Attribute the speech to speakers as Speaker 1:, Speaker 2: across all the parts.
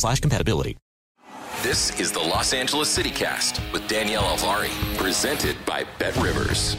Speaker 1: slash compatibility.
Speaker 2: This is the Los Angeles CityCast with Danielle Alvari, presented by Bet Rivers.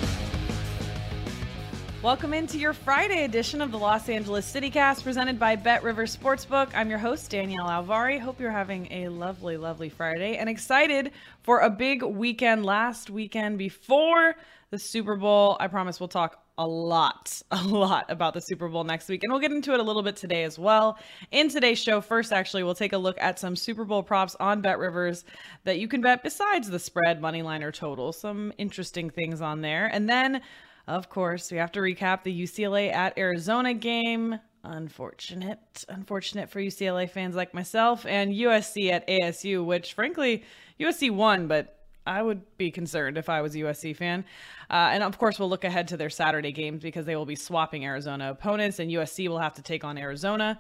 Speaker 3: Welcome into your Friday edition of the Los Angeles CityCast presented by Bet Rivers Sportsbook. I'm your host, Danielle Alvari. Hope you're having a lovely, lovely Friday and excited for a big weekend last weekend before the Super Bowl. I promise we'll talk a lot, a lot about the Super Bowl next week. And we'll get into it a little bit today as well. In today's show, first, actually, we'll take a look at some Super Bowl props on Bet Rivers that you can bet besides the spread, money line, or total. Some interesting things on there. And then, of course, we have to recap the UCLA at Arizona game. Unfortunate, unfortunate for UCLA fans like myself, and USC at ASU, which frankly, USC won, but I would be concerned if I was a USC fan. Uh, and of course, we'll look ahead to their Saturday games because they will be swapping Arizona opponents, and USC will have to take on Arizona.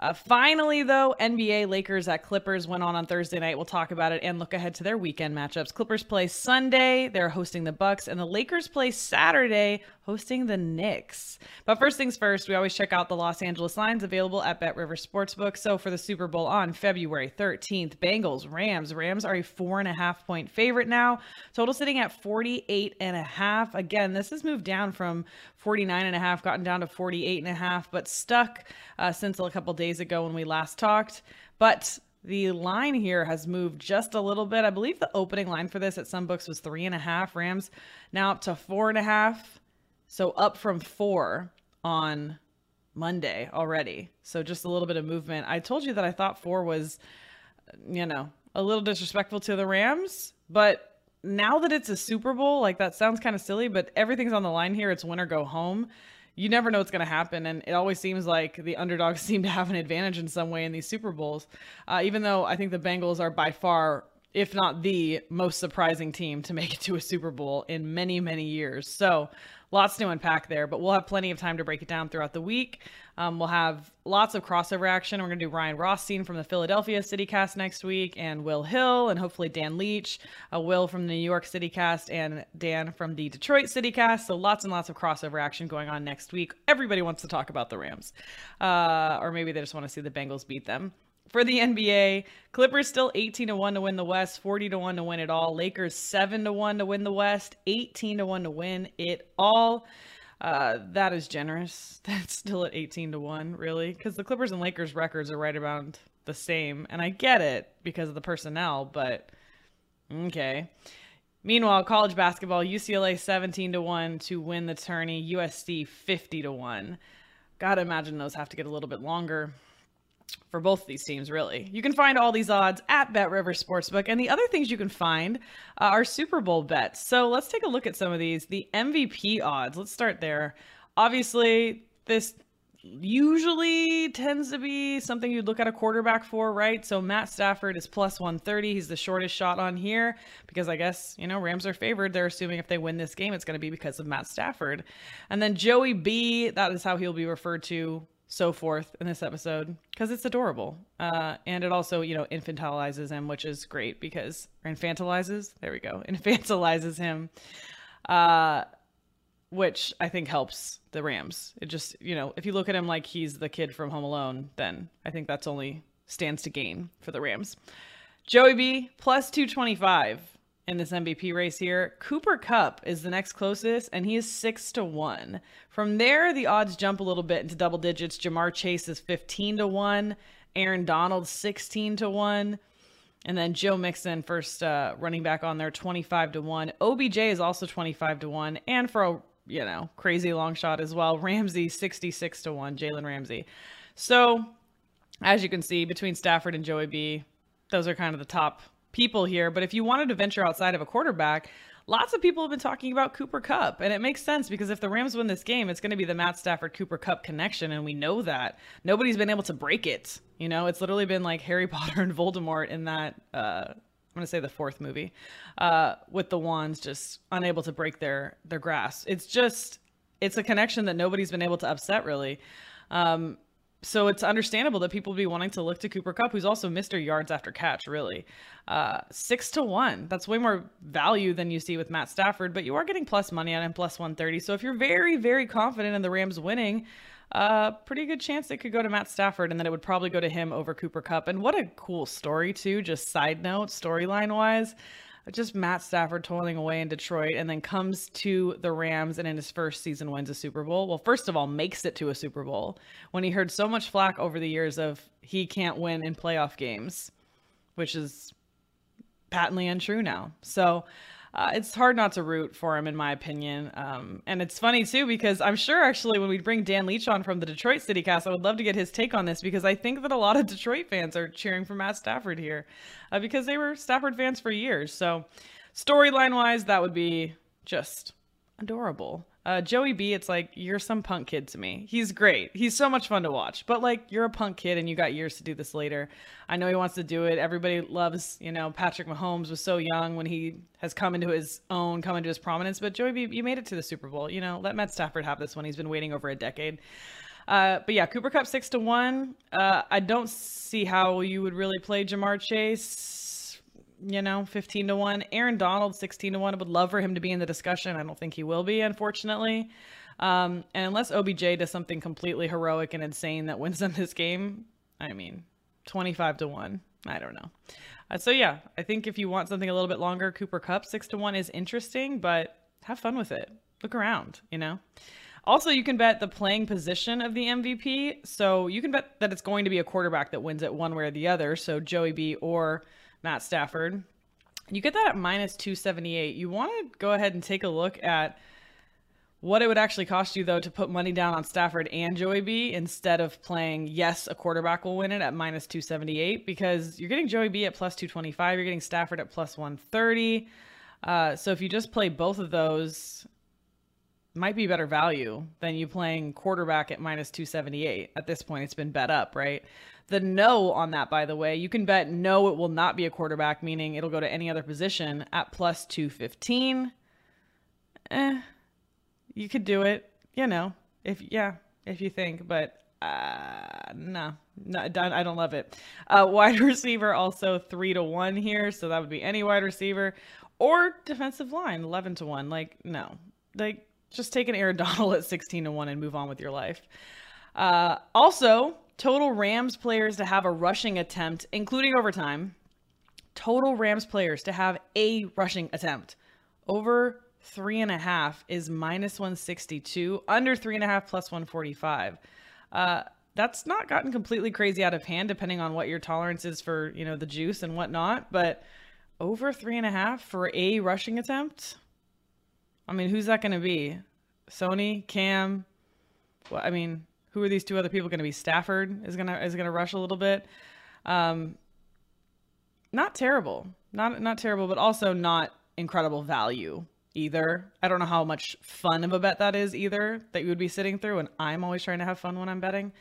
Speaker 3: Uh, finally, though, NBA Lakers at Clippers went on on Thursday night. We'll talk about it and look ahead to their weekend matchups. Clippers play Sunday; they're hosting the Bucks, and the Lakers play Saturday, hosting the Knicks. But first things first, we always check out the Los Angeles lines available at Bet River Sportsbook. So for the Super Bowl on February 13th, Bengals Rams. Rams are a four and a half point favorite now. Total sitting at 48 and a half. Again, this has moved down from 49 and a half, gotten down to 48 and a half, but stuck uh, since a couple days ago when we last talked. But the line here has moved just a little bit. I believe the opening line for this at some books was three and a half. Rams now up to four and a half. So up from four on Monday already. So just a little bit of movement. I told you that I thought four was, you know, a little disrespectful to the Rams, but now that it's a Super Bowl, like that sounds kind of silly, but everything's on the line here. It's win or go home. You never know what's going to happen. And it always seems like the underdogs seem to have an advantage in some way in these Super Bowls. Uh, even though I think the Bengals are by far if not the most surprising team to make it to a Super Bowl in many, many years. So lots to unpack there, but we'll have plenty of time to break it down throughout the week. Um, we'll have lots of crossover action. We're going to do Ryan Rothstein from the Philadelphia City Cast next week, and Will Hill, and hopefully Dan Leach, uh, Will from the New York City Cast, and Dan from the Detroit City Cast. So lots and lots of crossover action going on next week. Everybody wants to talk about the Rams, uh, or maybe they just want to see the Bengals beat them for the NBA. Clippers still 18 to 1 to win the West, 40 to 1 to win it all. Lakers 7 to 1 to win the West, 18 to 1 to win it all. Uh, that is generous. That's still at 18 to 1, really, because the Clippers and Lakers records are right around the same. And I get it because of the personnel, but okay. Meanwhile, college basketball, UCLA 17 to 1 to win the tourney, USC 50 to 1. Gotta imagine those have to get a little bit longer for both these teams, really. You can find all these odds at Bet River Sportsbook. And the other things you can find uh, are Super Bowl bets. So let's take a look at some of these. The MVP odds, let's start there. Obviously, this usually tends to be something you'd look at a quarterback for, right? So Matt Stafford is plus 130. He's the shortest shot on here because I guess, you know, Rams are favored. They're assuming if they win this game, it's going to be because of Matt Stafford. And then Joey B, that is how he'll be referred to so forth in this episode because it's adorable. Uh, and it also you know infantilizes him which is great because infantilizes there we go infantilizes him. Uh, which i think helps the rams. It just you know if you look at him like he's the kid from home alone then i think that's only stands to gain for the rams. Joey b plus 225 in this MVP race here. Cooper Kupp is the next closest, and he is six to one. From there, the odds jump a little bit into double digits. Ja'Marr Chase is 15 to one. Aaron Donald 16 to 1. And then Joe Mixon, first uh, running back on there, 25 to 1. OBJ is also 25 to 1. And for a, you know, crazy long shot as well, Ramsey 66 to 1, Jalen Ramsey. So, as you can see, between Stafford and Joey B, those are kind of the top people here. But if you wanted to venture outside of a quarterback, lots of people have been talking about Cooper Kupp, And it makes sense because if the Rams win this game, it's going to be the Matt Stafford Cooper Kupp connection. And we know that. Nobody's been able to break it. You know, it's literally been like Harry Potter and Voldemort in that. Uh, I'm gonna say the fourth movie, uh, with the wands just unable to break their their grasp. It's just it's a connection that nobody's been able to upset really. Um, so it's understandable that people be wanting to look to Cooper Kupp, who's also Mr. Yards after catch, really. Uh, six to one. That's way more value than you see with Matt Stafford, but you are getting plus money on him, plus 130. So if you're very, very confident in the Rams winning, uh, pretty good chance it could go to Matt Stafford and then it would probably go to him over Cooper Kupp. And what a cool story, too, just side note, storyline wise just Matt Stafford toiling away in Detroit and then comes to the Rams and in his first season wins a Super Bowl. Well, first of all, makes it to a Super Bowl when he heard so much flack over the years of he can't win in playoff games, which is patently untrue now. So uh, it's hard not to root for him, in my opinion. Um, and it's funny too because I'm sure actually when we bring Dan Leach on from the Detroit City Cast, I would love to get his take on this because I think that a lot of Detroit fans are cheering for Matt Stafford here uh, because they were Stafford fans for years. So storyline wise, that would be just adorable. Uh, Joey B, it's like you're some punk kid to me. He's great. He's so much fun to watch. But like you're a punk kid and you got years to do this later. I know he wants to do it. Everybody loves, you know, Patrick Mahomes was so young when he has come into his own, come into his prominence. But Joey B, you made it to the Super Bowl. You know, let Matt Stafford have this one. He's been waiting over a decade. Uh, but yeah, Cooper Kupp six to one. Uh, I don't see how you would really play Ja'Marr Chase you know, 15 to 1. Aaron Donald, 16 to 1. I would love for him to be in the discussion. I don't think he will be, unfortunately. Um, and unless OBJ does something completely heroic and insane that wins them this game, I mean, 25 to 1. I don't know. Uh, so, yeah, I think if you want something a little bit longer, Cooper Kupp 6 to 1 is interesting, but have fun with it. Look around, you know? Also, you can bet the playing position of the MVP. So you can bet that it's going to be a quarterback that wins it one way or the other. So Joey B or Matt Stafford. You get that at minus 278. You want to go ahead and take a look at what it would actually cost you, though, to put money down on Stafford and Joey B instead of playing, yes, a quarterback will win it at minus 278 because you're getting Joey B at plus 225. You're getting Stafford at plus 130. Uh, so if you just play both of those, might be better value than you playing quarterback at minus 278. At this point, it's been bet up, right? The no on that, by the way, you can bet no, it will not be a quarterback, meaning it'll go to any other position at plus 215. Eh, you could do it, you know, if, yeah, if you think, but uh, no, no, I don't love it. Uh, wide receiver also three to one here, so that would be any wide receiver or defensive line, eleven to one. Like no, like just take an Aaron Donald at sixteen to one and move on with your life. Uh, also, Total Rams players to have a rushing attempt, including overtime. Total Rams players to have a rushing attempt. Over three and a half is minus 162. Under three and a half plus 145. Uh, that's not gotten completely crazy out of hand, depending on what your tolerance is for, you know, the juice and whatnot. But over three and a half for a rushing attempt. I mean, who's that going to be? Sony, Cam. Well, I mean, who are these two other people going to be? Stafford is gonna is gonna rush a little bit. Um, not terrible, not not terrible, but also not incredible value either. I don't know how much fun of a bet that is either that you would be sitting through, and I'm always trying to have fun when I'm betting,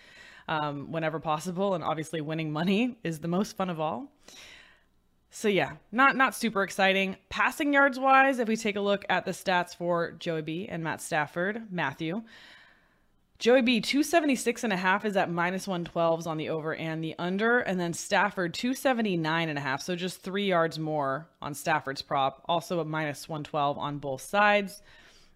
Speaker 3: um, whenever possible, and obviously winning money is the most fun of all. So yeah, not not super exciting. Passing yards wise, if we take a look at the stats for Joey B and Matt Stafford, Matthew, Joey B, 276 and a half is at minus 112s on the over and the under. And then Stafford, 279 and a half. So just three yards more on Stafford's prop. Also a minus 112 on both sides.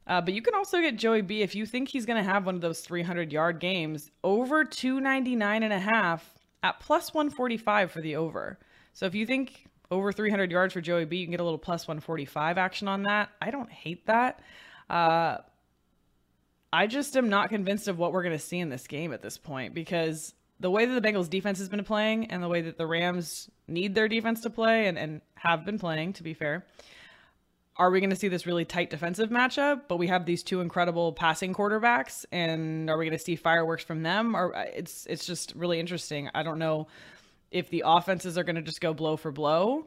Speaker 3: Uh, but you can also get Joey B if you think he's going to have one of those 300 yard games over 299 and a half at plus 145 for the over. So if you think over 300 yards for Joey B, you can get a little plus 145 action on that. I don't hate that. Uh, I just am not convinced of what we're going to see in this game at this point because the way that the Bengals defense has been playing and the way that the Rams need their defense to play and, and have been playing, to be fair, are we going to see this really tight defensive matchup? But we have these two incredible passing quarterbacks, and are we going to see fireworks from them? Or uh, it's it's just really interesting. I don't know if the offenses are going to just go blow for blow,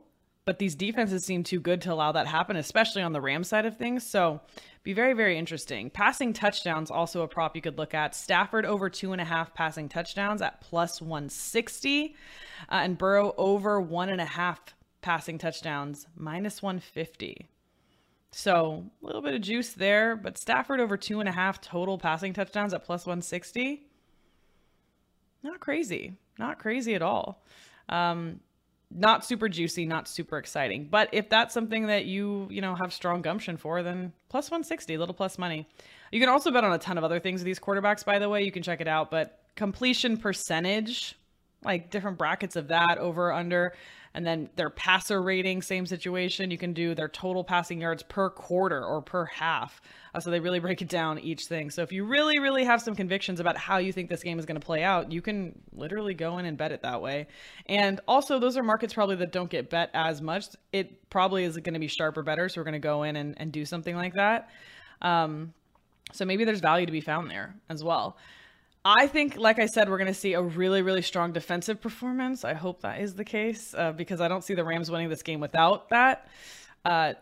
Speaker 3: but these defenses seem too good to allow that happen, especially on the Ram side of things. So be very, very interesting. Passing touchdowns, also a prop you could look at. Stafford over two and a half passing touchdowns at plus 160, uh, and Burrow over one and a half passing touchdowns, minus 150. So a little bit of juice there, but Stafford over two and a half total passing touchdowns at plus 160. Not crazy. Not crazy at all. Um, not super juicy, not super exciting. But if that's something that you, you know, have strong gumption for, then plus 160, a little plus money. You can also bet on a ton of other things with these quarterbacks, by the way. You can check it out. But completion percentage, like different brackets of that, over, under, and then their passer rating, same situation. You can do their total passing yards per quarter or per half. Uh, so they really break it down each thing. So if you really, really have some convictions about how you think this game is going to play out, you can literally go in and bet it that way. And also, those are markets probably that don't get bet as much. It probably is going to be sharper better. So we're going to go in and, and do something like that. Um, so maybe there's value to be found there as well. I think, like I said, we're going to see a really, really strong defensive performance. I hope that is the case uh, because I don't see the Rams winning this game without that. Uh,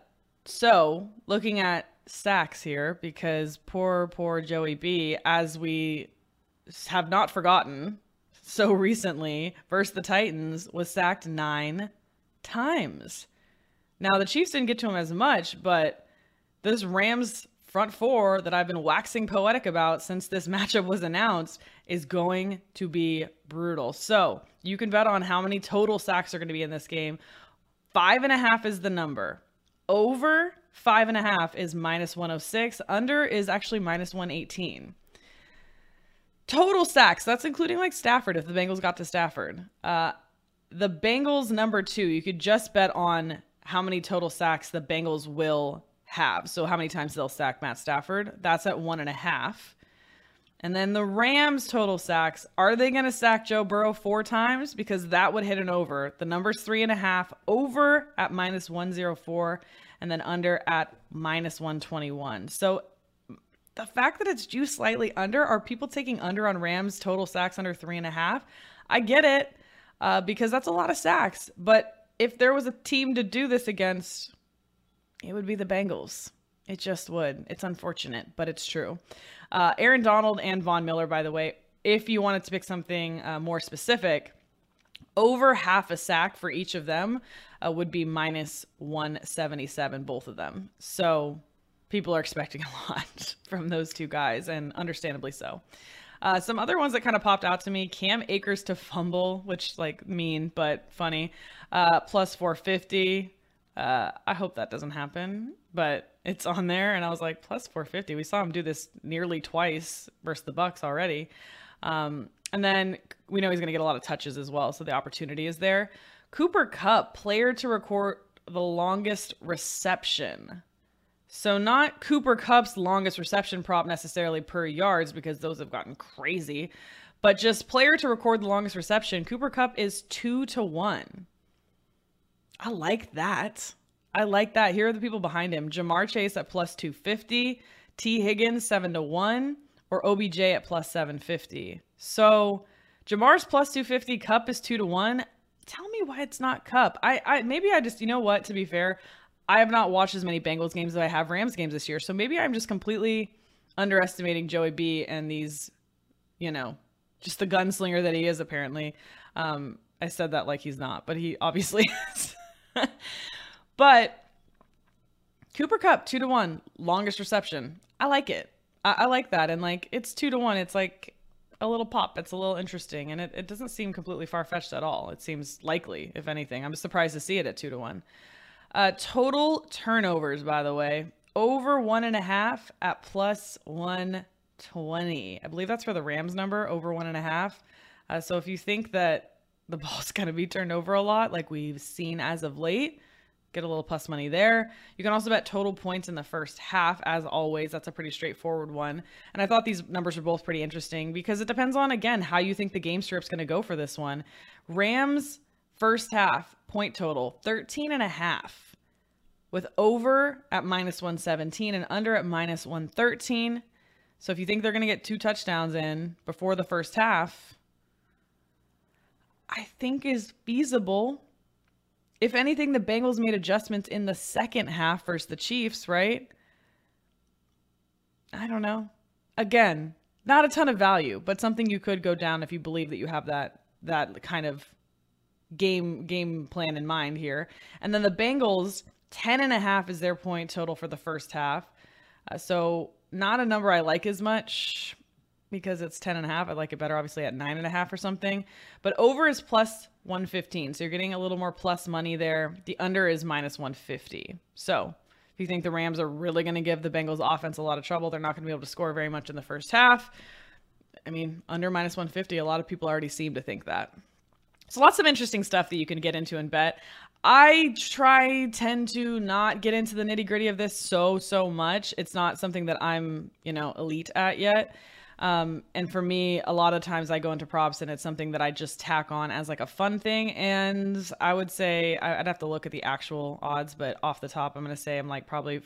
Speaker 3: so, looking at sacks here, because poor, poor Joey B, as we have not forgotten so recently, versus the Titans, was sacked nine times. Now, the Chiefs didn't get to him as much, but this Rams front four that I've been waxing poetic about since this matchup was announced is going to be brutal. So you can bet on how many total sacks are going to be in this game. Five and a half is the number. Over five and a half is minus 106. Under is actually minus 118. Total sacks, that's including like Stafford if the Bengals got to Stafford. Uh, the Bengals number two, you could just bet on how many total sacks the Bengals will have. So how many times they'll sack Matt Stafford? That's at one and a half. And then the Rams total sacks. Are they going to sack Joe Burrow four times? Because that would hit an over. The number's three and a half, over at minus 104, and then under at minus 121. So the fact that it's juiced slightly under, are people taking under on Rams total sacks under three and a half? I get it uh, because that's a lot of sacks. But if there was a team to do this against, it would be the Bengals. It just would. It's unfortunate, but it's true. Uh, Aaron Donald and Von Miller, by the way, if you wanted to pick something uh, more specific, over half a sack for each of them uh, would be minus 177, both of them. So people are expecting a lot from those two guys, and understandably so. Uh, some other ones that kind of popped out to me Cam Akers to fumble, which, like, mean, but funny. Uh, plus 450. Uh, I hope that doesn't happen, but it's on there, and I was like, plus 450. We saw him do this nearly twice versus the Bucks already. Um, and then we know he's going to get a lot of touches as well, so the opportunity is there. Cooper Kupp, player to record the longest reception. So not Cooper Kupp's longest reception prop necessarily per yards because those have gotten crazy, but just player to record the longest reception. Cooper Kupp is two to one. I like that. I like that. Here are the people behind him Ja'Marr Chase at plus 250, Tee Higgins 7 to 1, or OBJ at plus 750. So Ja'Marr's plus 250, Kupp is 2 to 1. Tell me why it's not Kupp. I, I maybe I just, you know what, to be fair, I have not watched as many Bengals games as I have Rams games this year. So maybe I'm just completely underestimating Joey B and these, you know, just the gunslinger that he is apparently. Um, I said that like he's not, but he obviously is. but Cooper Kupp, two to one, longest reception. I like it. I, I, like that. And like it's two to one. It's like a little pop. It's a little interesting. And it, it doesn't seem completely far fetched at all. It seems likely, if anything. I'm surprised to see it at two to one. Uh, total turnovers, by the way, over one and a half at plus 120. I believe that's for the Rams number, over one and a half. Uh, so if you think that the ball's going to be turned over a lot, like we've seen as of late, get a little plus money there. You can also bet total points in the first half, as always. That's a pretty straightforward one. And I thought these numbers were both pretty interesting because it depends on, again, how you think the game strip's going to go for this one. Rams first half point total 13 and a half with over at minus 117 and under at minus 113. So if you think they're going to get two touchdowns in before the first half, I think is feasible if anything, the Bengals made adjustments in the second half versus the Chiefs, right? I don't know. Again, not a ton of value, but something you could go down if you believe that you have that that kind of game game plan in mind here. And then the Bengals 10 and a half is their point total for the first half. Uh, so not a number I like as much because it's 10 and a half. I like it better, obviously, at nine and a half or something. But over is plus 115. So you're getting a little more plus money there. The under is minus 150. So if you think the Rams are really going to give the Bengals offense a lot of trouble, they're not going to be able to score very much in the first half. I mean, under minus 150, a lot of people already seem to think that. So lots of interesting stuff that you can get into and bet. I try tend to not get into the nitty gritty of this so so much. It's not something that I'm you know elite at yet. Um, and for me, a lot of times I go into props and it's something that I just tack on as like a fun thing. And I would say I'd have to look at the actual odds, but off the top, I'm going to say I'm like probably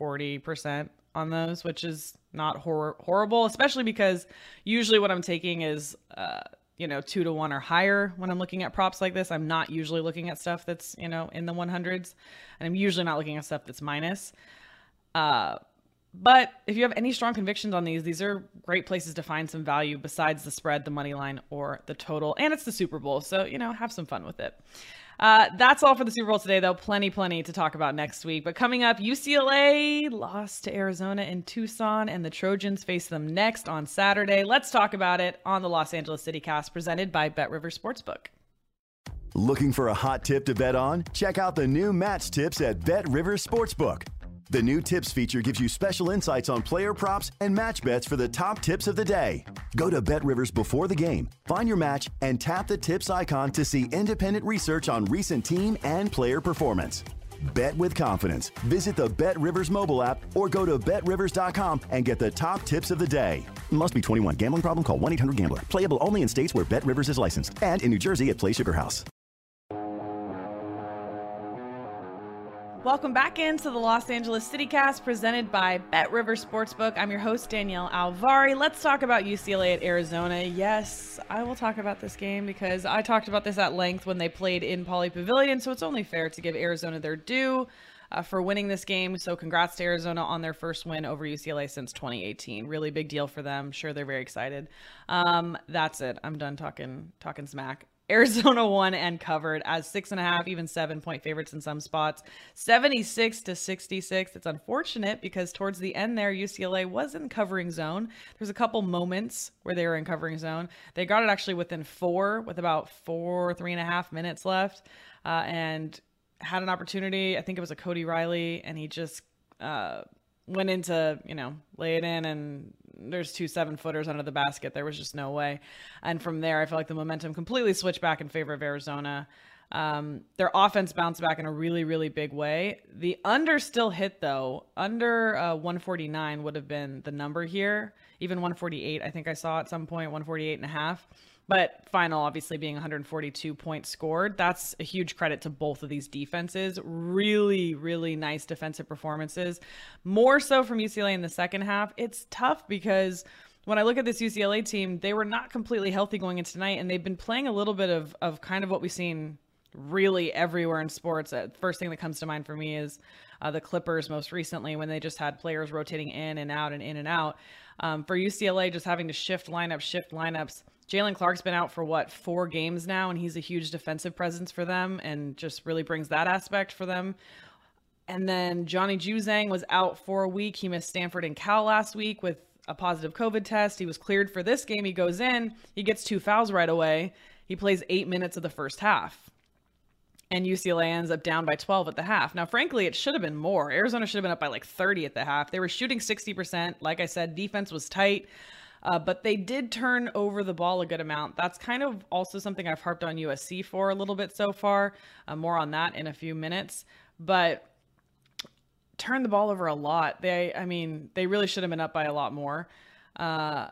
Speaker 3: 40% on those, which is not hor- horrible, especially because usually what I'm taking is, uh, you know, two to one or higher when I'm looking at props like this. I'm not usually looking at stuff that's, you know, in the 100s. And I'm usually not looking at stuff that's minus. Uh, but if you have any strong convictions on these, these are great places to find some value besides the spread, the money line, or the total. And it's the Super Bowl, so you know, have some fun with it. Uh, that's all for the Super Bowl today, though. Plenty, plenty to talk about next week. But coming up, UCLA lost to Arizona in Tucson, and the Trojans face them next on Saturday. Let's talk about it on the Los Angeles City Cast, presented by Bet River Sportsbook.
Speaker 4: Looking for a hot tip to bet on? Check out the new match tips at Bet River Sportsbook. The new tips feature gives you special insights on player props and match bets for the top tips of the day. Go to Bet Rivers before the game, find your match, and tap the tips icon to see independent research on recent team and player performance. Bet with confidence. Visit the Bet Rivers mobile app or go to betrivers.com and get the top tips of the day. Must be 21. Gambling problem? Call 1 800 Gambler. Playable only in states where Bet Rivers is licensed and in New Jersey at Play Sugar House.
Speaker 3: Welcome back into the Los Angeles CityCast presented by Bet River Sportsbook. I'm your host, Danielle Alvari. Let's talk about UCLA at Arizona. Yes, I will talk about this game because I talked about this at length when they played in Pauley Pavilion, so it's only fair to give Arizona their due. Uh, for winning this game. So, congrats to Arizona on their first win over UCLA since 2018. Really big deal for them. Sure, they're very excited. Um, that's it. I'm done talking talking smack. Arizona won and covered as six and a half, even seven point favorites in some spots, 76 to 66. It's unfortunate because towards the end there, UCLA was in covering zone. There's a couple moments where they were in covering zone. They got it actually within four with about four, three and a half minutes left, uh, and had an opportunity. I think it was a Cody Riley, and he just uh, went into, you know, lay it in and there's two seven footers under the basket. There was just no way. And from there, I felt like the momentum completely switched back in favor of Arizona. Um, their offense bounced back in a really, really big way. The under still hit though. Under uh, 149 would have been the number here. Even 148, I think I saw at some point 148 and a half. But final, obviously, being 142 points scored, that's a huge credit to both of these defenses. Really, really nice defensive performances. More so from UCLA in the second half. It's tough because when I look at this UCLA team, they were not completely healthy going into tonight, and they've been playing a little bit of, of kind of what we've seen really everywhere in sports. Uh, first thing that comes to mind for me is uh, the Clippers most recently when they just had players rotating in and out and in and out. Um, for UCLA, just having to shift lineups, shift lineups Jaylen Clark's been out for what four games now, and he's a huge defensive presence for them, and just really brings that aspect for them. And then Johnny Juzang was out for a week. He missed Stanford and Cal last week with a positive COVID test. He was cleared for this game. He goes in, he gets two fouls right away. He plays eight minutes of the first half. And UCLA ends up down by 12 at the half. Now, frankly, it should have been more. Arizona should have been up by like 30 at the half. They were shooting 60%. Like I said, defense was tight. Uh, but they did turn over the ball a good amount. That's kind of also something I've harped on USC for a little bit so far. Uh, more on that in a few minutes. but turned the ball over a lot. They, I mean, they really should have been up by a lot more. Uh,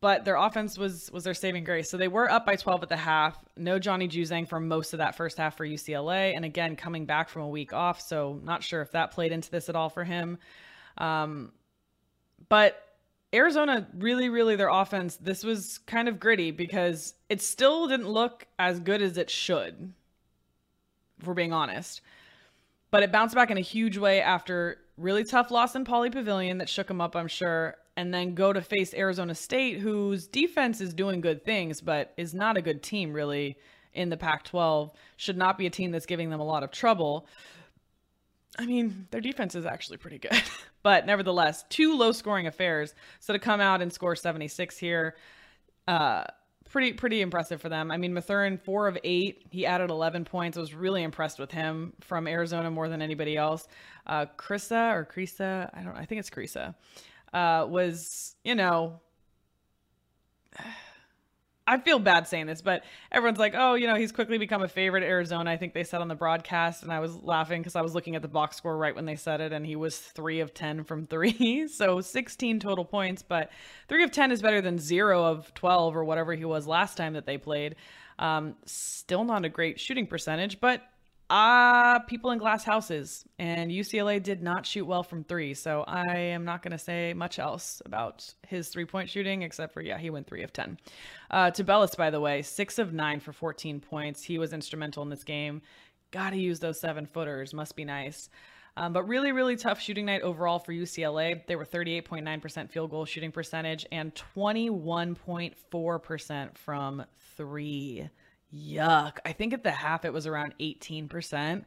Speaker 3: but their offense was was their saving grace. So they were up by 12 at the half. No Johnny Juzang for most of that first half for UCLA, and again coming back from a week off. So not sure if that played into this at all for him. Um, but Arizona really, really their offense. This was kind of gritty because it still didn't look as good as it should. If we're being honest, but it bounced back in a huge way after really tough loss in Pauley Pavilion that shook them up, I'm sure, and then go to face Arizona State, whose defense is doing good things, but is not a good team really in the Pac 12. Should not be a team that's giving them a lot of trouble. I mean, their defense is actually pretty good, but nevertheless, two low scoring affairs. So to come out and score 76 here, uh, pretty pretty impressive for them. I mean, Mathurin four of eight. He added 11 points. I was really impressed with him from Arizona more than anybody else. Uh, Kriisa or Kriisa, I don't. I think it's Kriisa uh, was, you know, I feel bad saying this, but everyone's like, oh, you know, he's quickly become a favorite at Arizona. I think they said on the broadcast, and I was laughing because I was looking at the box score right when they said it, and he was three of 10 from three. so 16 total points, but three of 10 is better than zero of 12 or whatever he was last time that they played. Um, still not a great shooting percentage, but uh, people in glass houses, and UCLA did not shoot well from three. So I am not going to say much else about his three point shooting, except for, yeah, he went three of 10. Uh, Tubelis, by the way, six of nine for 14 points. He was instrumental in this game. Got to use those seven footers. Must be nice. Um, but really, really tough shooting night overall for UCLA. They were 38.9% field goal shooting percentage and 21.4% from three. Yuck. I think at the half it was around 18%.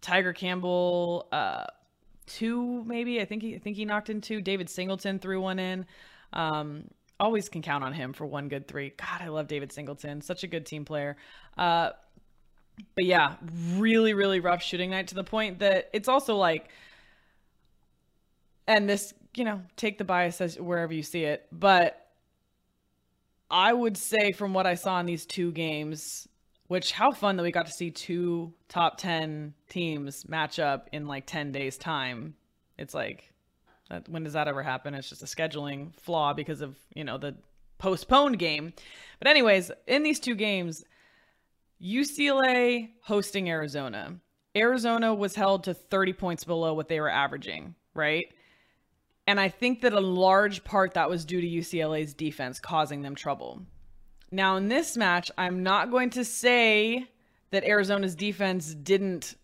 Speaker 3: Tiger Campbell, uh, two maybe. I think he I think he knocked in two. David Singleton threw one in. Um, always can count on him for one good three. God, I love David Singleton. Such a good team player. Uh, but yeah, really, really rough shooting night to the point that it's also like, and this, you know, take the bias as wherever you see it, but I would say from what I saw in these two games, which how fun that we got to see two top 10 teams match up in like 10 days time. It's like when does that ever happen? It's just a scheduling flaw because of, you know, the postponed game. But anyways, in these two games, UCLA hosting Arizona. Arizona was held to 30 points below what they were averaging, right? And I think that a large part that was due to UCLA's defense causing them trouble. Now, in this match, I'm not going to say that Arizona's defense didn't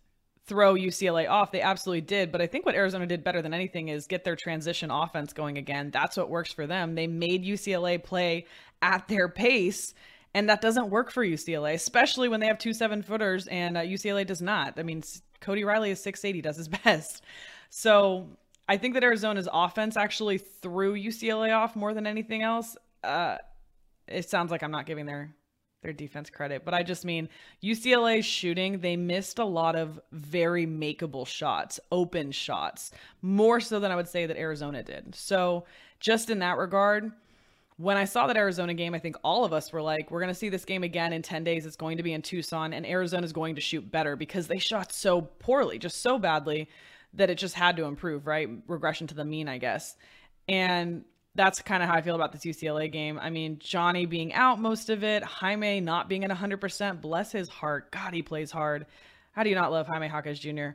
Speaker 3: throw UCLA off. They absolutely did. But I think what Arizona did better than anything is get their transition offense going again. That's what works for them. They made UCLA play at their pace. And that doesn't work for UCLA, especially when they have two seven footers and uh, UCLA does not. I mean, Cody Riley is 680, does his best. So I think that Arizona's offense actually threw UCLA off more than anything else. Uh, it sounds like I'm not giving their their defense credit, but I just mean UCLA's shooting, they missed a lot of very makeable shots, open shots, more so than I would say that Arizona did. So, just in that regard, when I saw that Arizona game, I think all of us were like, we're going to see this game again in 10 days. It's going to be in Tucson, and Arizona's going to shoot better because they shot so poorly, just so badly that it just had to improve, right? Regression to the mean, I guess. And that's kind of how I feel about this UCLA game. I mean, Johnny being out most of it, Jaime not being at 100%, bless his heart. God, he plays hard. How do you not love Jaime Jaquez Jr.?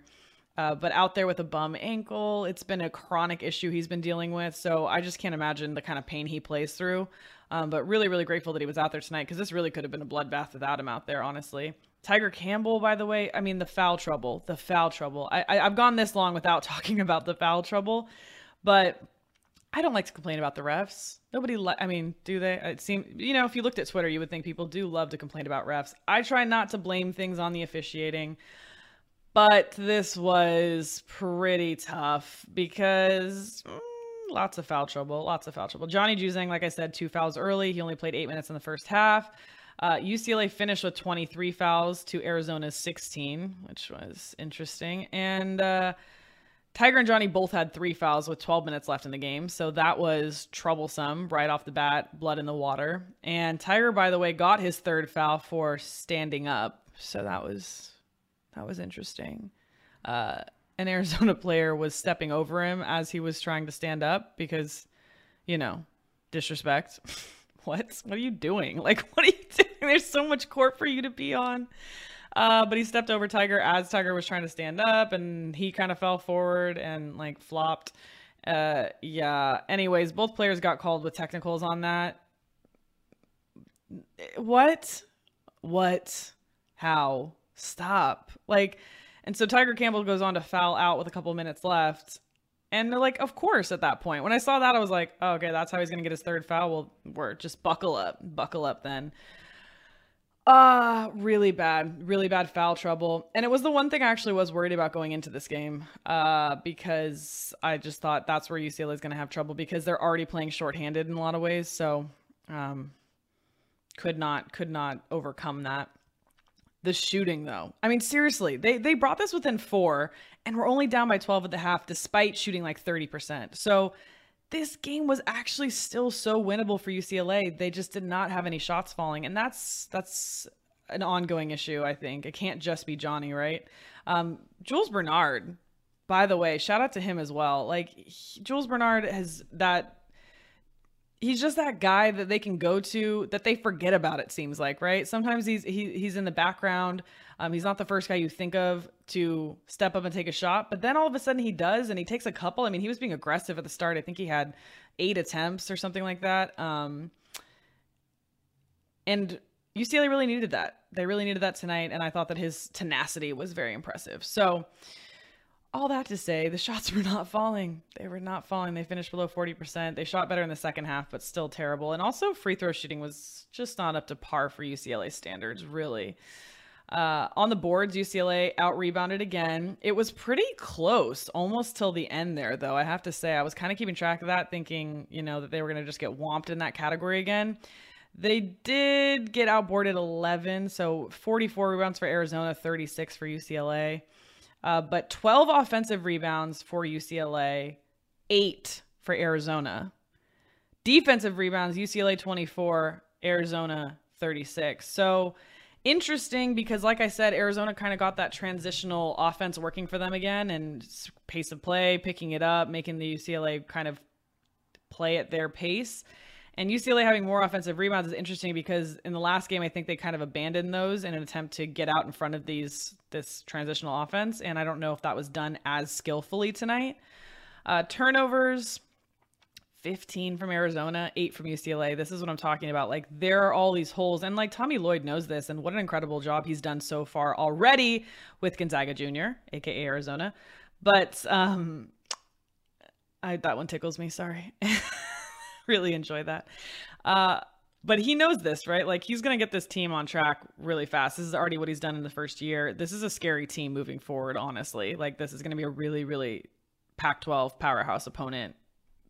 Speaker 3: Uh, but out there with a bum ankle, it's been a chronic issue he's been dealing with. So I just can't imagine the kind of pain he plays through. Um, but really, really grateful that he was out there tonight because this really could have been a bloodbath without him out there, honestly. Tiger Campbell, by the way, I mean, the foul trouble, the foul trouble. I, I, I've gone this long without talking about the foul trouble, but I don't like to complain about the refs. Nobody, li- I mean, do they? It seems, you know, if you looked at Twitter, you would think people do love to complain about refs. I try not to blame things on the officiating, but this was pretty tough because mm, lots of foul trouble, lots of foul trouble. Johnny Juzang, like I said, two fouls early. He only played eight minutes in the first half. Uh, UCLA finished with 23 fouls to Arizona's 16, which was interesting. And uh, Tiger and Johnny both had three fouls with 12 minutes left in the game. So that was troublesome right off the bat, blood in the water. And Tiger, by the way, got his third foul for standing up. So that was that was interesting. uh, an Arizona player was stepping over him as he was trying to stand up because, you know, disrespect. what? What are you doing? Like, what are you doing? There's so much court for you to be on. Uh, but he stepped over Tiger as Tiger was trying to stand up, and he kind of fell forward and like flopped. Uh, yeah. Anyways, both players got called with technicals on that. What? What? How? Stop. Like, and so Tiger Campbell goes on to foul out with a couple minutes left. And they're like, of course, at that point, when I saw that, I was like, oh, okay, that's how he's going to get his third foul. Well, we're just buckle up, buckle up then. Uh, really bad, really bad foul trouble. And it was the one thing I actually was worried about going into this game, uh, because I just thought that's where UCLA is going to have trouble because they're already playing shorthanded in a lot of ways. So, um, could not, could not overcome that. The shooting, though. I mean, seriously, they they brought this within four, and we're only down by 12 at the half, despite shooting like 30%. So this game was actually still so winnable for UCLA. They just did not have any shots falling, and that's that's an ongoing issue. I think it can't just be Johnny, right? Um, Jules Bernard, by the way, shout out to him as well. Like he, Jules Bernard has that. He's just that guy that they can go to that they forget about. It seems like right. Sometimes he's he, he's in the background. Um, he's not the first guy you think of to step up and take a shot, but then all of a sudden he does, and he takes a couple. I mean, he was being aggressive at the start. I think he had eight attempts or something like that. Um, and UCLA really needed that. They really needed that tonight, and I thought that his tenacity was very impressive. So, all that to say, the shots were not falling. They were not falling. They finished below 40%. They shot better in the second half, but still terrible. And also, free throw shooting was just not up to par for UCLA standards, really. Uh, on the boards, UCLA out rebounded again. It was pretty close almost till the end there, though. I have to say, I was kind of keeping track of that, thinking, you know, that they were going to just get whomped in that category again. They did get outboarded 11, so 44 rebounds for Arizona, 36 for UCLA. Uh, but 12 offensive rebounds for UCLA, eight for Arizona. Defensive rebounds, UCLA 24, Arizona 36. So, interesting because like i said arizona kind of got that transitional offense working for them again and pace of play picking it up making the ucla kind of play at their pace and ucla having more offensive rebounds is interesting because in the last game i think they kind of abandoned those in an attempt to get out in front of these this transitional offense and i don't know if that was done as skillfully tonight uh, turnovers 15 from Arizona, 8 from UCLA. This is what I'm talking about. Like there are all these holes and like Tommy Lloyd knows this and what an incredible job he's done so far already with Gonzaga Jr., aka Arizona. But um I that one tickles me, sorry. really enjoy that. Uh but he knows this, right? Like he's going to get this team on track really fast. This is already what he's done in the first year. This is a scary team moving forward, honestly. Like this is going to be a really really Pac 12 powerhouse opponent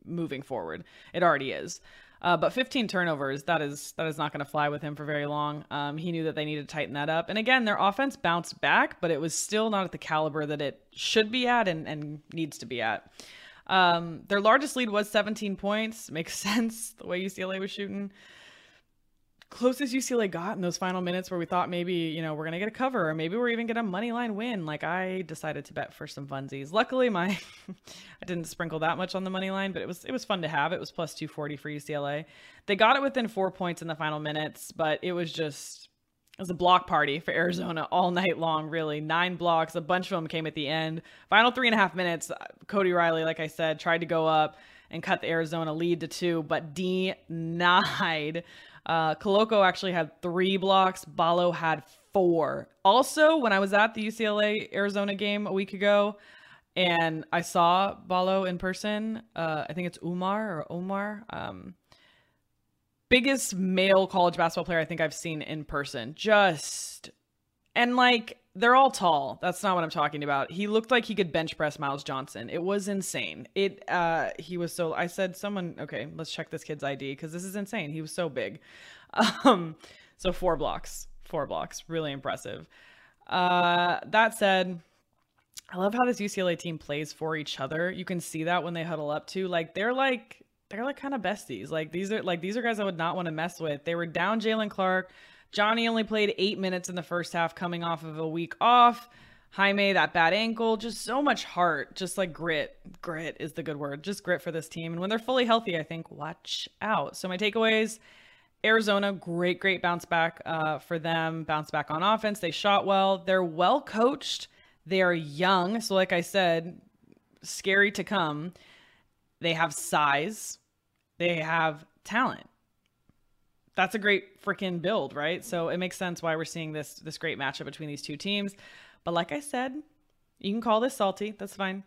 Speaker 3: moving forward. It already is. Uh, but 15 turnovers, that is that is not going to fly with him for very long. Um, he knew that they needed to tighten that up. And again, their offense bounced back, but it was still not at the caliber that it should be at and, and needs to be at. Um, their largest lead was 17 points. Makes sense the way UCLA was shooting closest UCLA got in those final minutes where we thought maybe, you know, we're going to get a cover or maybe we're even going to money line win. Like I decided to bet for some funsies. Luckily my I didn't sprinkle that much on the money line, but it was it was fun to have. It was plus 240 for UCLA. They got it within 4 points in the final minutes, but it was just it was a block party for Arizona all night long, really. Nine blocks. A bunch of them came at the end. Final three and a half minutes, Cody Riley, like I said, tried to go up and cut the Arizona lead to two, but denied. Uh, Koloko actually had three blocks. Ballo had four. Also, when I was at the UCLA Arizona game a week ago, and I saw Ballo in person, uh, I think it's Umar or Omar. Um, biggest male college basketball player I think I've seen in person. Just and like they're all tall. That's not what I'm talking about. He looked like he could bench press Myles Johnson. It was insane. It uh he was so I said someone okay, let's check this kid's ID cuz this is insane. He was so big. Um so four blocks. Four blocks. Really impressive. Uh that said, I love how this UCLA team plays for each other. You can see that when they huddle up too. Like they're like they're like kind of besties. Like these are like these are guys I would not want to mess with. They were down Jaylen Clark Johnny only played eight minutes in the first half, coming off of a week off. Jaime, that bad ankle, just so much heart, just like grit. Grit is the good word. Just grit for this team. And when they're fully healthy, I think watch out. So my takeaways Arizona, great, great bounce back uh, for them. Bounce back on offense. They shot well. They're well coached. They are young. So, like I said, scary to come. They have size. They have talent. That's a great freaking build, right? So it makes sense why we're seeing this this great matchup between these two teams. But like I said, you can call this salty. That's fine.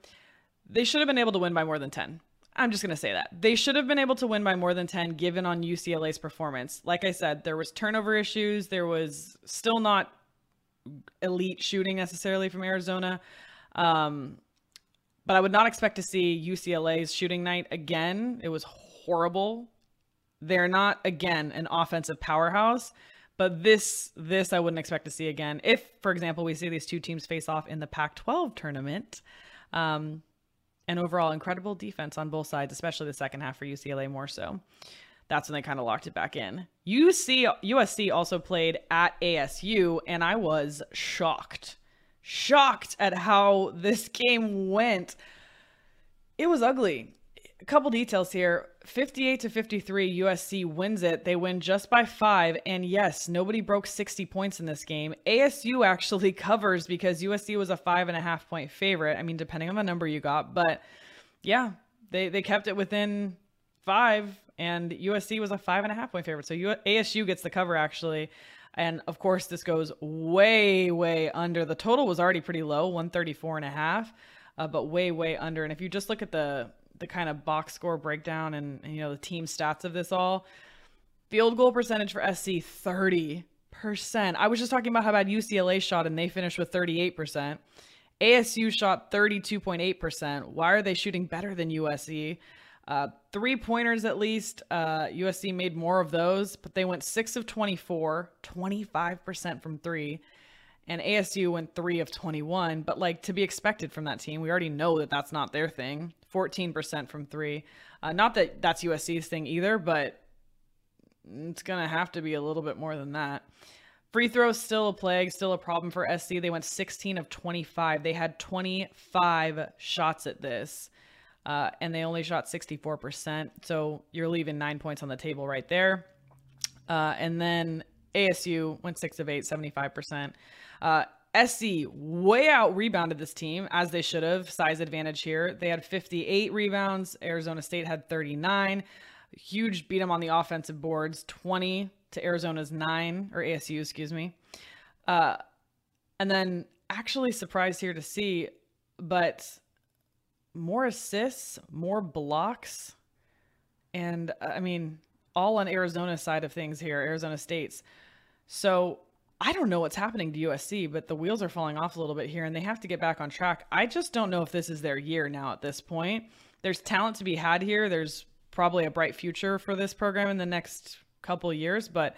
Speaker 3: They should have been able to win by more than 10. I'm just going to say that. They should have been able to win by more than 10 given on UCLA's performance. Like I said, there was turnover issues. There was still not elite shooting necessarily from Arizona. Um, but I would not expect to see UCLA's shooting night again. It was. They're not again an offensive powerhouse, but this this I wouldn't expect to see again. If, for example, we see these two teams face off in the Pac-12 tournament, um, and overall incredible defense on both sides, especially the second half for UCLA more so. That's when they kind of locked it back in. UC USC also played at ASU, and I was shocked, shocked at how this game went. It was ugly a couple details here. 58 to 53 usc wins it. They win just by five and yes nobody broke 60 points in this game. Asu actually covers because usc was a five and a half point favorite. I mean depending on the number you got but yeah they they kept it within five and usc was a five and a half point favorite. So asu gets the cover actually. And of course this goes way way under. The total was already pretty low 134 and a half uh, but way way under. And if you just look at the the kind of box score breakdown and, and you know the team stats of this all. Field goal percentage for SC 30%. I was just talking about how bad UCLA shot and they finished with 38%. ASU shot 32.8%. Why are they shooting better than USC? Uh, three pointers at least. Uh, USC made more of those, but they went six of 24, 25% from three. And ASU went three of 21, but like to be expected from that team. We already know that that's not their thing. 14% from three. Uh, not that that's USC's thing either, but it's going to have to be a little bit more than that. Free throws still a plague, still a problem for SC. They went 16 of 25. They had 25 shots at this, uh, and they only shot 64%. So you're leaving nine points on the table right there. Uh, and then ASU went six of eight, 75%. Uh, SC way out rebounded this team as they should have. Size advantage here. They had 58 rebounds. Arizona State had 39. Huge beat them on the offensive boards, 20 to Arizona's nine or ASU, excuse me. Uh, and then actually surprised here to see, but more assists, more blocks, and uh, I mean all on Arizona's side of things here, Arizona State's. So I don't know what's happening to USC, but the wheels are falling off a little bit here and they have to get back on track. I just don't know if this is their year now at this point. There's talent to be had here. There's probably a bright future for this program in the next couple years, but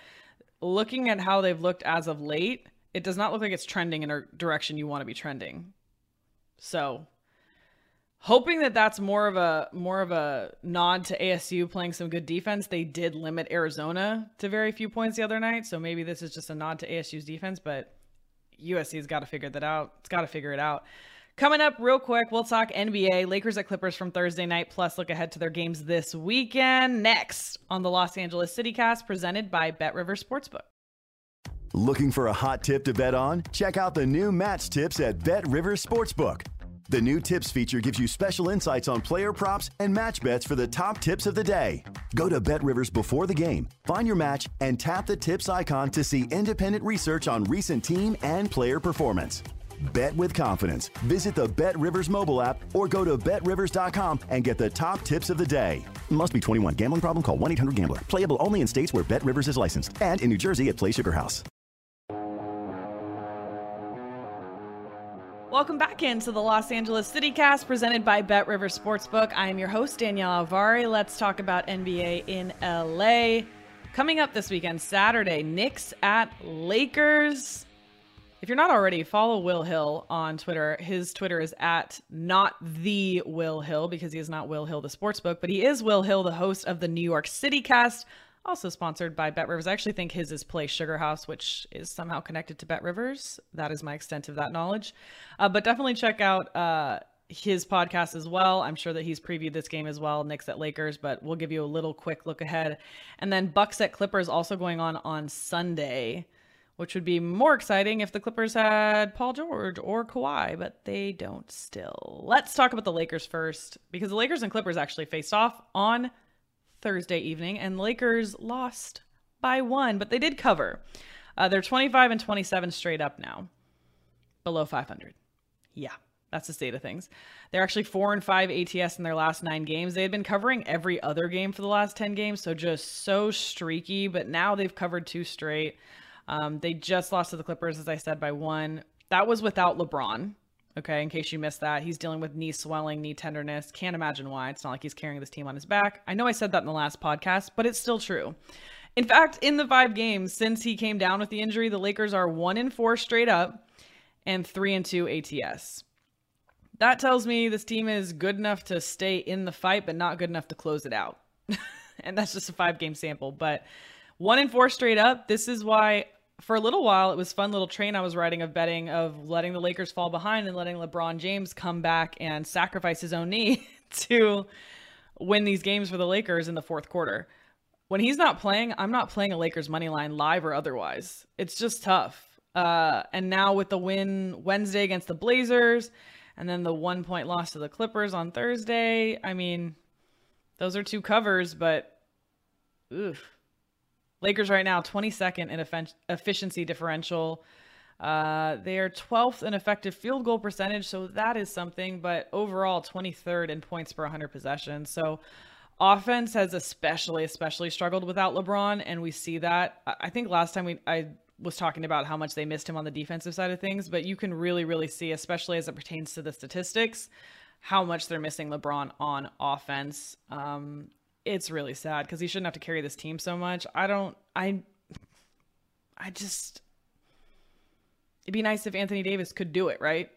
Speaker 3: looking at how they've looked as of late, it does not look like it's trending in a direction you want to be trending. So hoping that that's more of a more of a nod to ASU playing some good defense. They did limit Arizona to very few points the other night, so maybe this is just a nod to ASU's defense, but USC's got to figure that out. It's got to figure it out. Coming up real quick, we'll talk NBA, Lakers at Clippers from Thursday night, plus look ahead to their games this weekend. Next on the Los Angeles City Cast, presented by Bet River Sportsbook.
Speaker 4: Looking for a hot tip to bet on? Check out the new match tips at Bet River Sportsbook. The new tips feature gives you special insights on player props and match bets for the top tips of the day. Go to BetRivers before the game, find your match, and tap the tips icon to see independent research on recent team and player performance. Bet with confidence. Visit the BetRivers mobile app or go to betrivers.com and get the top tips of the day. Must be 21. Gambling problem? Call 1 800 Gambler. Playable only in states where BetRivers is licensed and in New Jersey at PlaySugarHouse.
Speaker 3: Welcome back into the Los Angeles City Cast presented by Bet River Sportsbook. I am your host, Danielle Alvari. Let's talk about NBA in LA. Coming up this weekend, Saturday, Knicks at Lakers. If you're not already, follow Will Hill on Twitter. His Twitter is at not the Will Hill because he is not Will Hill, the sportsbook, but he is Will Hill, the host of the New York City Cast also sponsored by BetRivers. I actually think his is PlaySugarHouse, which is somehow connected to BetRivers. That is my extent of that knowledge. Uh, but definitely check out uh, his podcast as well. I'm sure that he's previewed this game as well, Knicks at Lakers, but we'll give you a little quick look ahead. And then Bucks at Clippers also going on on Sunday, which would be more exciting if the Clippers had Paul George or Kawhi, but they don't still. Let's talk about the Lakers first because the Lakers and Clippers actually faced off on Thursday evening, and Lakers lost by one, but they did cover. Uh, they're 25 and 27 straight up now, below 500. Yeah, that's the state of things. They're actually four and five ATS in their last nine games. They had been covering every other game for the last 10 games, so just so streaky, but now they've covered two straight. Um, they just lost to the Clippers, as I said, by one. That was without LeBron. Okay, in case you missed that, he's dealing with knee swelling, knee tenderness. Can't imagine why. It's not like he's carrying this team on his back. I know I said that in the last podcast, but it's still true. In fact, in the five games since he came down with the injury, the Lakers are one in four straight up and three and two ATS. That tells me this team is good enough to stay in the fight, but not good enough to close it out. and that's just a five game sample. But one in four straight up. This is why for a little while, it was fun little train I was riding of betting of letting the Lakers fall behind and letting LeBron James come back and sacrifice his own knee to win these games for the Lakers in the fourth quarter. When he's not playing, I'm not playing a Lakers money line live or otherwise. It's just tough. Uh, and now with the win Wednesday against the Blazers, and then the one point loss to the Clippers on Thursday, I mean, those are two covers, but oof Lakers right now 22nd in efficiency differential. Uh, they are 12th in effective field goal percentage, so that is something. But overall, 23rd in points per 100 possessions. So offense has especially, especially struggled without LeBron, and we see that. I think last time we I was talking about how much they missed him on the defensive side of things, but you can really, really see, especially as it pertains to the statistics, how much they're missing LeBron on offense. Um, it's really sad because he shouldn't have to carry this team so much. I don't. I. I just. It'd be nice if Anthony Davis could do it, right?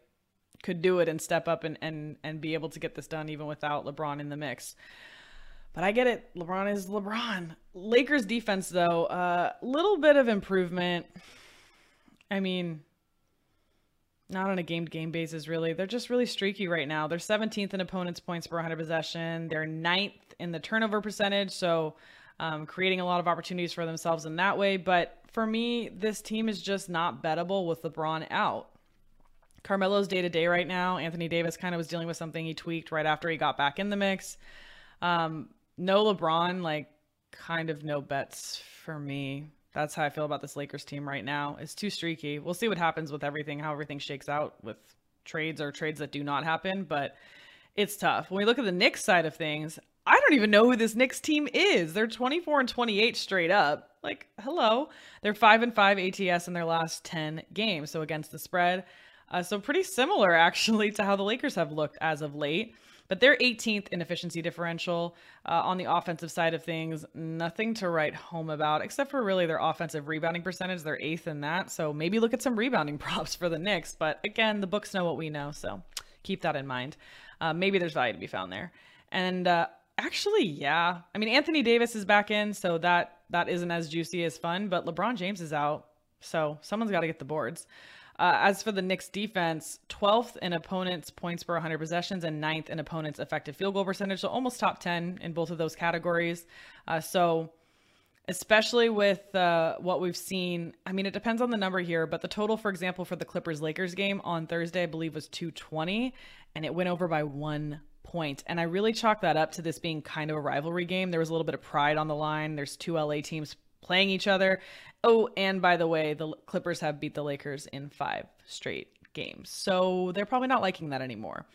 Speaker 3: Could do it and step up and and and be able to get this done even without LeBron in the mix. But I get it. LeBron is LeBron. Lakers defense though, a uh, little bit of improvement. I mean, not on a game to game basis, really. They're just really streaky right now. They're 17th in opponents' points per 100 possession. They're ninth in the turnover percentage, so um, creating a lot of opportunities for themselves in that way. But for me, this team is just not bettable with LeBron out. Carmelo's day to day right now. Anthony Davis kind of was dealing with something he tweaked right after he got back in the mix. Um, no LeBron, like kind of no bets for me. That's how I feel about this Lakers team right now. It's too streaky. We'll see what happens with everything, how everything shakes out with trades or trades that do not happen, but it's tough. When we look at the Knicks side of things, I don't even know who this Knicks team is. They're 24 and 28 straight up. Like, hello. They're 5 and 5 ATS in their last 10 games, so against the spread. Uh, so pretty similar actually to how the Lakers have looked as of late. But they're 18th in efficiency differential uh, on the offensive side of things. Nothing to write home about, except for really their offensive rebounding percentage. They're eighth in that. So maybe look at some rebounding props for the Knicks. But again, the books know what we know. So keep that in mind. Uh, maybe there's value to be found there. And uh, actually, yeah. I mean, Anthony Davis is back in, so that that isn't as juicy as fun. But LeBron James is out, so someone's got to get the boards. Uh, as for the Knicks defense, 12th in opponents' points per 100 possessions and 9th in opponents' effective field goal percentage. So almost top 10 in both of those categories. Uh, so, especially with uh, what we've seen, I mean, it depends on the number here, but the total, for example, for the Clippers Lakers game on Thursday, I believe, was 220, and it went over by one point. And I really chalk that up to this being kind of a rivalry game. There was a little bit of pride on the line. There's two LA teams playing each other. Oh, and by the way, the Clippers have beat the Lakers in five straight games. So they're probably not liking that anymore.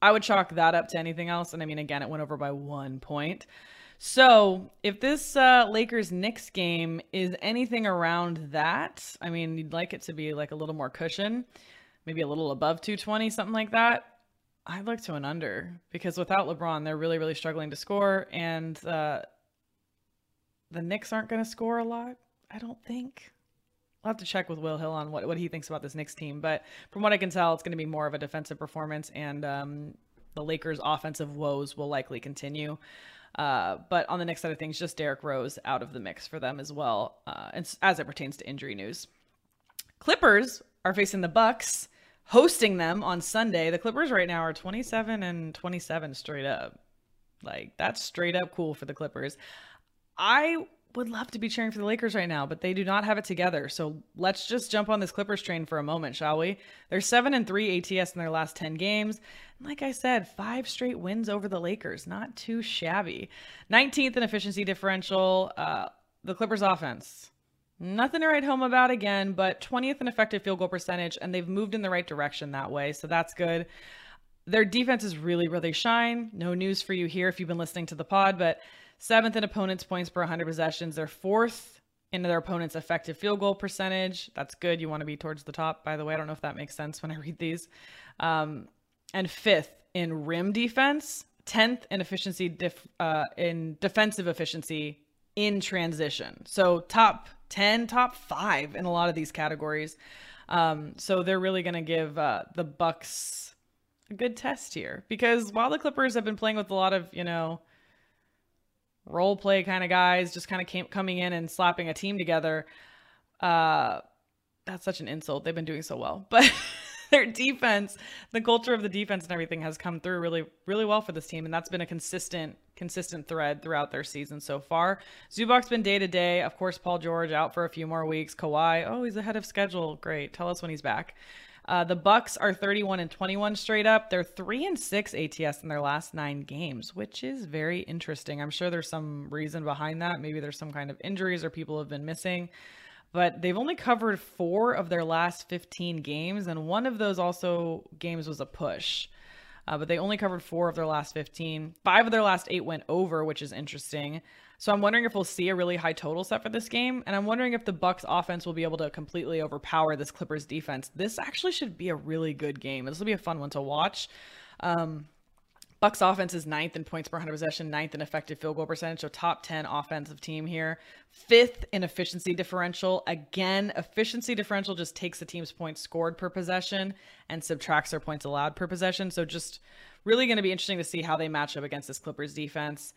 Speaker 3: I would chalk that up to anything else. And I mean, again, it went over by one point. So if this uh, Lakers Knicks game is anything around that, I mean, you'd like it to be like a little more cushion, maybe a little above 220, something like that. I'd look to an under because without LeBron, they're really, really struggling to score. And uh, the Knicks aren't going to score a lot, I don't think. I'll have to check with Will Hill on what, what he thinks about this Knicks team. But from what I can tell, it's going to be more of a defensive performance, and um, the Lakers' offensive woes will likely continue. Uh, but on the Knicks side of things, just Derrick Rose out of the mix for them as well, uh, as it pertains to injury news. Clippers are facing the Bucks, hosting them on Sunday. The Clippers right now are 27 and 27 straight up. Like that's straight up cool for the Clippers. I would love to be cheering for the Lakers right now, but they do not have it together. So let's just jump on this Clippers train for a moment, shall we? They're 7 and 3 ATS in their last 10 games. And like I said, five straight wins over the Lakers. Not too shabby. 19th in efficiency differential. Uh, the Clippers offense. Nothing to write home about again, but 20th in effective field goal percentage, and they've moved in the right direction that way. So that's good. Their defense is really, really shine. No news for you here if you've been listening to the pod, but seventh in opponents' points per 100 possessions. They're fourth in their opponent's effective field goal percentage. That's good. You want to be towards the top, by the way. I don't know if that makes sense when I read these. Um, and fifth in rim defense, 10th in efficiency def, uh, in defensive efficiency in transition. So top 10, top five in a lot of these categories. Um, so they're really going to give uh, the Bucks a good test here because while the Clippers have been playing with a lot of, you know, role play kind of guys, just kind of coming in and slapping a team together. Uh, that's such an insult. They've been doing so well, but their defense, the culture of the defense and everything has come through really, really well for this team, and that's been a consistent, consistent thread throughout their season so far. Zubac's been day to day. Of course, Paul George out for a few more weeks. Kawhi, oh, he's ahead of schedule. Great. Tell us when he's back. Uh, the Bucks are 31 and 21 straight up. They're three and six ATS in their last nine games, which is very interesting. I'm sure there's some reason behind that. Maybe there's some kind of injuries or people have been missing. But they've only covered four of their last 15 games, and one of those also games was a push. Uh, but they only covered four of their last 15. Five of their last eight went over, which is interesting. So I'm wondering if we'll see a really high total set for this game, and I'm wondering if the Bucks offense will be able to completely overpower this Clippers defense. This actually should be a really good game. This will be a fun one to watch. Um, Bucks offense is ninth in points per 100 possession, ninth in effective field goal percentage, so top 10 offensive team here. Fifth in efficiency differential. Again, efficiency differential just takes the team's points scored per possession and subtracts their points allowed per possession. So just really going to be interesting to see how they match up against this Clippers defense.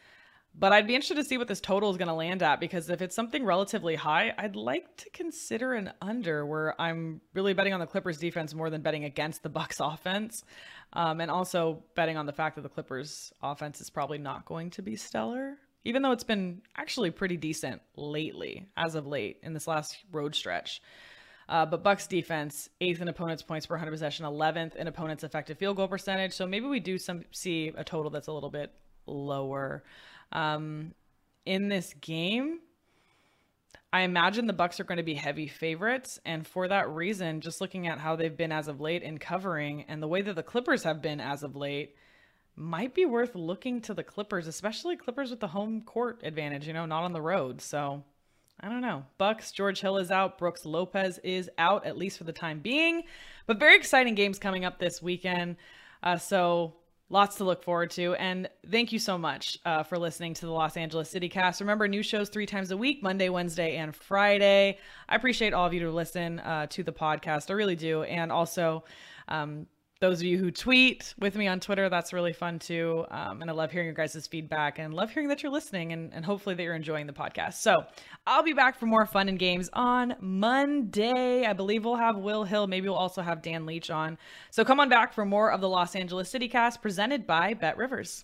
Speaker 3: But I'd be interested to see what this total is going to land at because if it's something relatively high, I'd like to consider an under where I'm really betting on the Clippers defense more than betting against the Bucks offense. Um, and also betting on the fact that the Clippers offense is probably not going to be stellar, even though it's been actually pretty decent lately, as of late in this last road stretch. Uh, but Bucks defense, eighth in opponents' points per 100 possession, 11th in opponents' effective field goal percentage. So maybe we do some see a total that's a little bit lower. Um, in this game, I imagine the Bucks are going to be heavy favorites, and for that reason, just looking at how they've been as of late in covering and the way that the Clippers have been as of late, might be worth looking to the Clippers, especially Clippers with the home court advantage, you know, not on the road. So I don't know. Bucks, George Hill is out, Brooks Lopez is out, at least for the time being. But very exciting games coming up this weekend. Uh, so Lots to look forward to. And thank you so much uh, for listening to the Los Angeles City Cast. Remember, new shows three times a week Monday, Wednesday, and Friday. I appreciate all of you to listen uh, to the podcast. I really do. And also, um, those of you who tweet with me on Twitter, that's really fun too. Um, and I love hearing your guys' feedback and love hearing that you're listening and, and hopefully that you're enjoying the podcast. So I'll be back for more fun and games on Monday. I believe we'll have Will Hill. Maybe we'll also have Dan Leach on. So come on back for more of the Los Angeles City Cast presented by BetRivers.